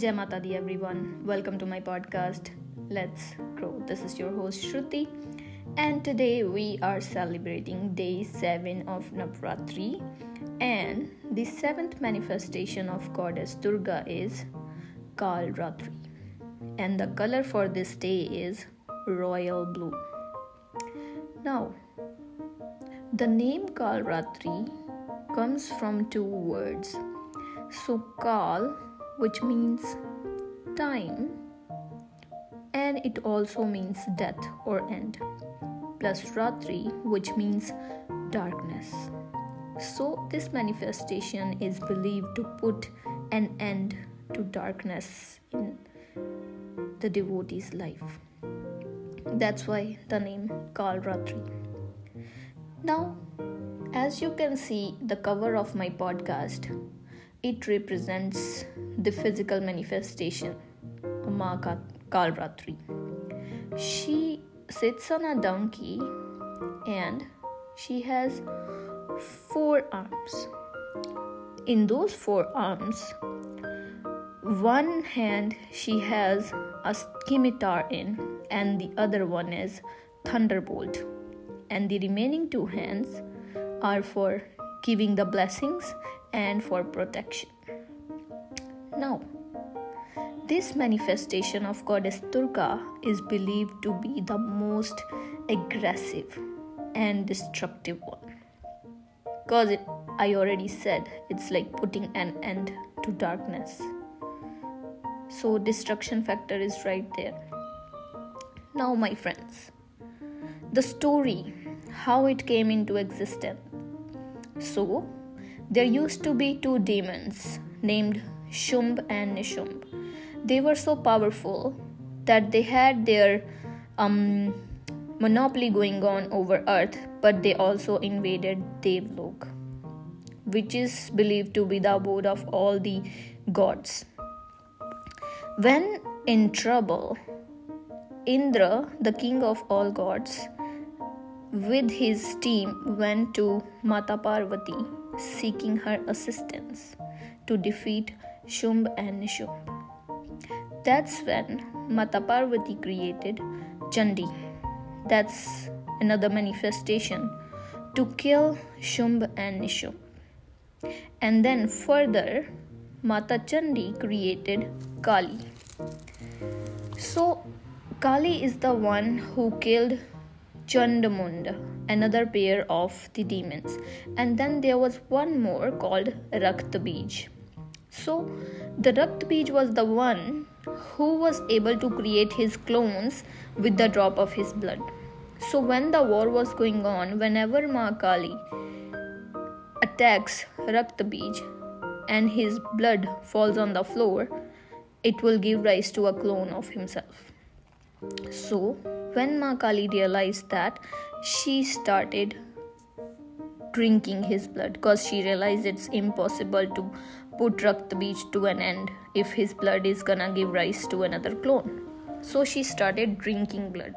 Jai Mata Di everyone. Welcome to my podcast. Let's grow. This is your host Shruti, and today we are celebrating day 7 of Navratri. And the seventh manifestation of goddess Durga is Kal Ratri. And the color for this day is royal blue. Now, the name Kal Ratri comes from two words. So, Kal which means time, and it also means death or end, plus Ratri, which means darkness. So, this manifestation is believed to put an end to darkness in the devotee's life. That's why the name Kal Ratri. Now, as you can see, the cover of my podcast it represents the physical manifestation Ma Kalratri. She sits on a donkey and she has four arms. In those four arms, one hand she has a scimitar in, and the other one is thunderbolt, and the remaining two hands are for giving the blessings and for protection. Now, this manifestation of goddess Durga is believed to be the most aggressive and destructive one. Because it, I already said it's like putting an end to darkness. So, destruction factor is right there. Now, my friends, the story, how it came into existence. So, there used to be two demons named Shumb and Nishumb. They were so powerful that they had their um, monopoly going on over Earth, but they also invaded Devlok, which is believed to be the abode of all the gods. When in trouble, Indra, the king of all gods, with his team went to Mata Parvati seeking her assistance to defeat Shumb and Nishumb. That's when Mata Parvati created Chandi. That's another manifestation to kill Shumb and Nishumb. And then further, Mata Chandi created Kali. So, Kali is the one who killed Chandamunda another pair of the demons. And then there was one more called Raktabij. So the Raktabij was the one who was able to create his clones with the drop of his blood. So when the war was going on, whenever Mahakali attacks Raktabij and his blood falls on the floor, it will give rise to a clone of himself. So, when Mahakali realized that, she started drinking his blood because she realized it's impossible to put Raktabij to an end if his blood is gonna give rise to another clone. So she started drinking blood.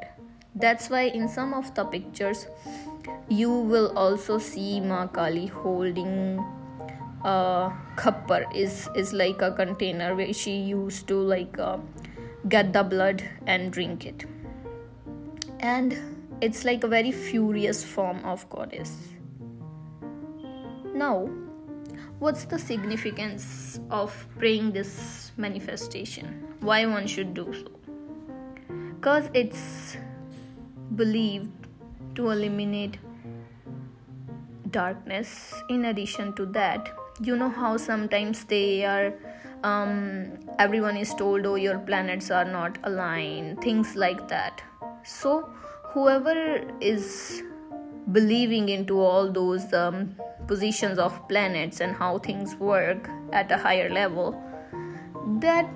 That's why in some of the pictures you will also see Mahakali holding a khappar is is like a container where she used to like uh, get the blood and drink it. And it's like a very furious form of goddess. Now, what's the significance of praying this manifestation? Why one should do so? Because it's believed to eliminate darkness. In addition to that, you know how sometimes they are um, everyone is told oh your planets are not aligned things like that so whoever is believing into all those um, positions of planets and how things work at a higher level that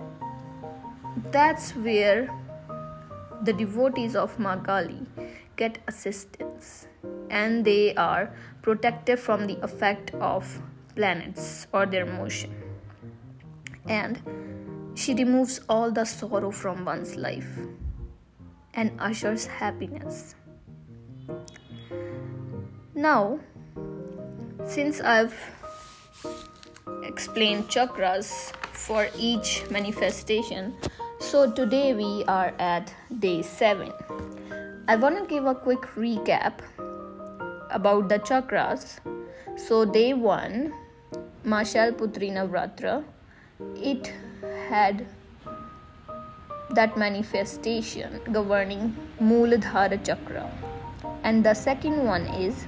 that's where the devotees of Ma Kali get assistance and they are protected from the effect of planets or their motion and she removes all the sorrow from one's life and ushers happiness. Now, since I've explained chakras for each manifestation. So today we are at day 7. I want to give a quick recap about the chakras. So, day 1, Maa Shailputri Navratra, it had that manifestation governing Mooladhara Chakra. And the second one is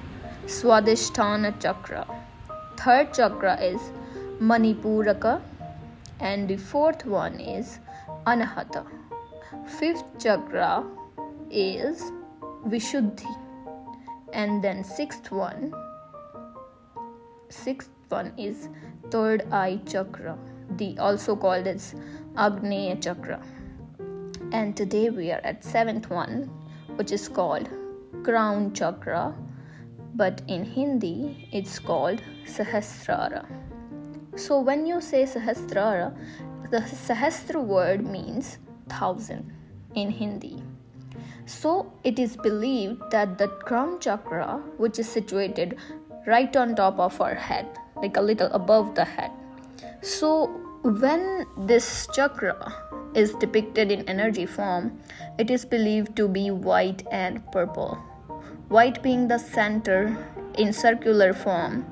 Swadhisthana Chakra. Third chakra is Manipuraka. And the fourth one is Anahata. Fifth chakra is Vishuddhi. And then sixth one sixth one is third eye chakra, the also called as Agneya chakra. And today we are at seventh one, which is called crown chakra, but in Hindi it's called Sahasrara. So when you say Sahasrara, the Sahasra word means thousand in Hindi. So it is believed that the crown chakra, which is situated right on top of our head, like a little above the head. So when this chakra is depicted in energy form, it is believed to be white and purple. White being the center in circular form.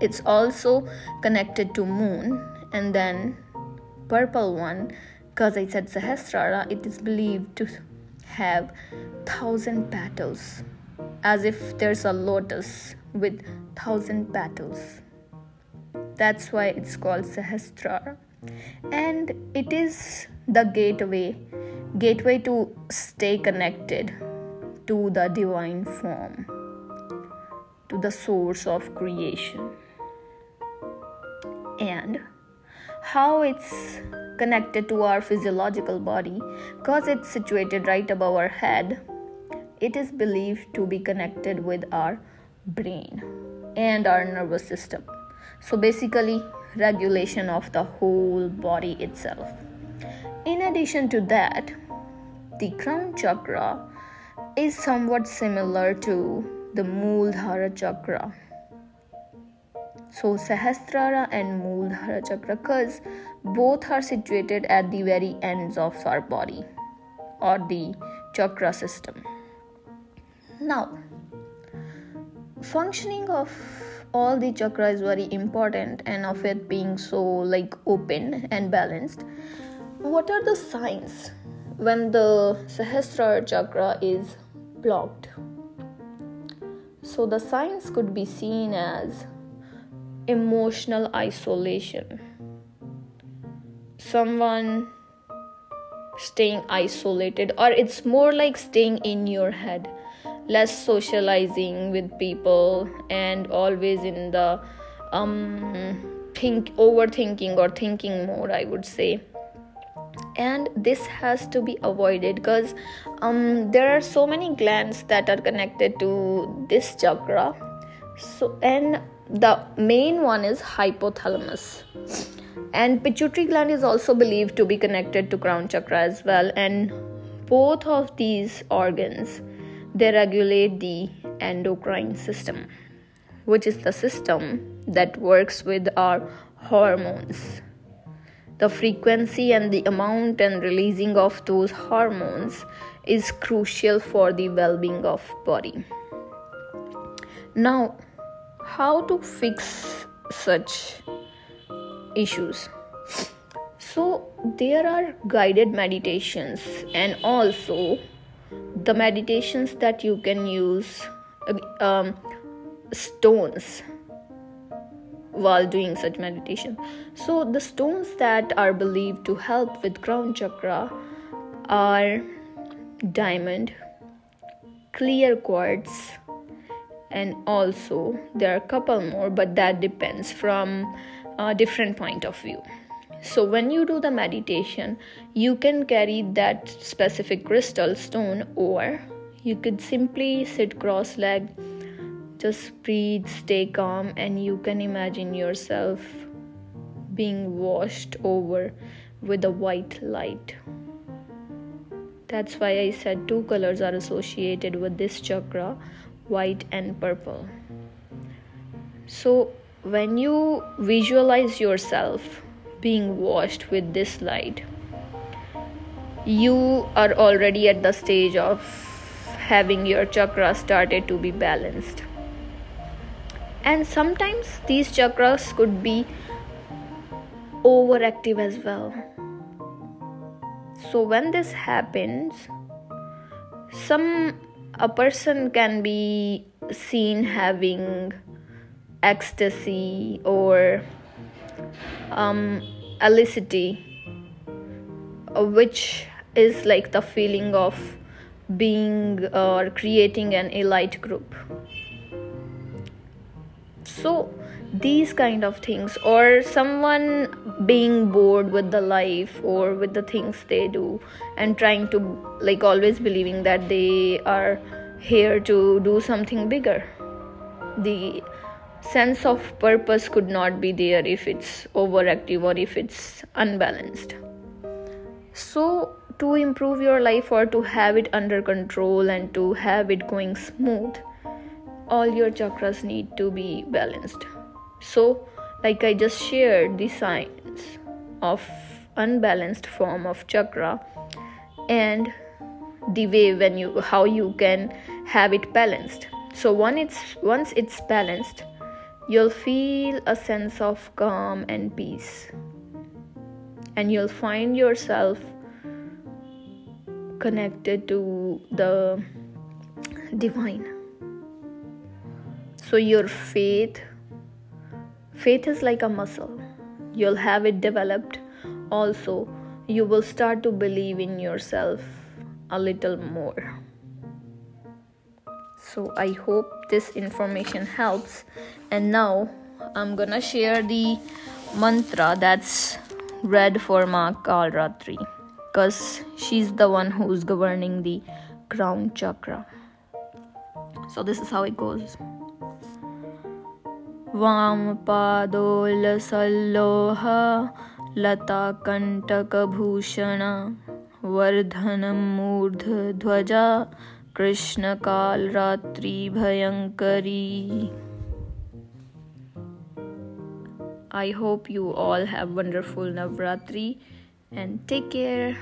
It's also connected to moon and then purple one because I said Sahasrara, it is believed to have thousand petals as if there's a lotus with thousand petals. That's why it's called Sahasrara and it is the gateway gateway to stay connected to the divine form to the source of creation and how it's connected to our physiological body because it's situated right above our head it is believed to be connected with our brain and our nervous system so basically regulation of the whole body itself. In addition to that, the crown chakra is somewhat similar to the Mooladhara chakra. So Sahasrara and Mooladhara chakra because both are situated at the very ends of our body or the chakra system. Now, functioning of all the chakra is very important and of it being so like open and balanced what are the signs when the sahasrara chakra is blocked. So the signs could be seen as emotional isolation. Someone staying isolated or it's more like staying in your head less socializing with people and always in the um, think overthinking or thinking mode i would say and this has to be avoided because um, there are so many glands that are connected to this chakra. So and the main one is hypothalamus. And pituitary gland is also believed to be connected to crown chakra as well. And both of these organs they regulate the endocrine system, which is the system that works with our hormones. The frequency and the amount and releasing of those hormones is crucial for the well-being of body. Now, how to fix such issues? So, there are guided meditations and also the meditations that you can use um, stones while doing such meditation. So the stones that are believed to help with crown chakra are diamond clear quartz and also there are a couple more but that depends from a different point of view. So, when you do the meditation, you can carry that specific crystal stone, or you could simply sit cross legged, just breathe, stay calm, and you can imagine yourself being washed over with a white light. That's why I said two colors are associated with this chakra white and purple. So, when you visualize yourself being washed with this light you are already at the stage of having your chakra started to be balanced and sometimes these chakras could be overactive as well. So when this happens some a person can be seen having ecstasy or um, elicity uh, which is like the feeling of being or uh, creating an elite group so these kind of things or someone being bored with the life or with the things they do and trying to like always believing that they are here to do something bigger. The sense of purpose could not be there if it's overactive or if it's unbalanced. So to improve your life or to have it under control and to have it going smooth all your chakras need to be balanced so, like I just shared the signs of unbalanced form of chakra and the way when you how you can have it balanced. So once it's once it's balanced, you'll feel a sense of calm and peace. And you'll find yourself connected to the divine. So your faith Faith is like a muscle. You'll have it developed. Also, you will start to believe in yourself a little more. So, I hope this information helps. And now, I'm gonna share the mantra that's read for Ma Kalratri because she's the one who's governing the crown chakra. So, this is how it goes. वाम पादोल सलोह लता कंटक भूषण वर्धन मूर्ध ध्वजा, कृष्ण काल रात्रि भयंकरी। I hope you all have wonderful Navratri and take care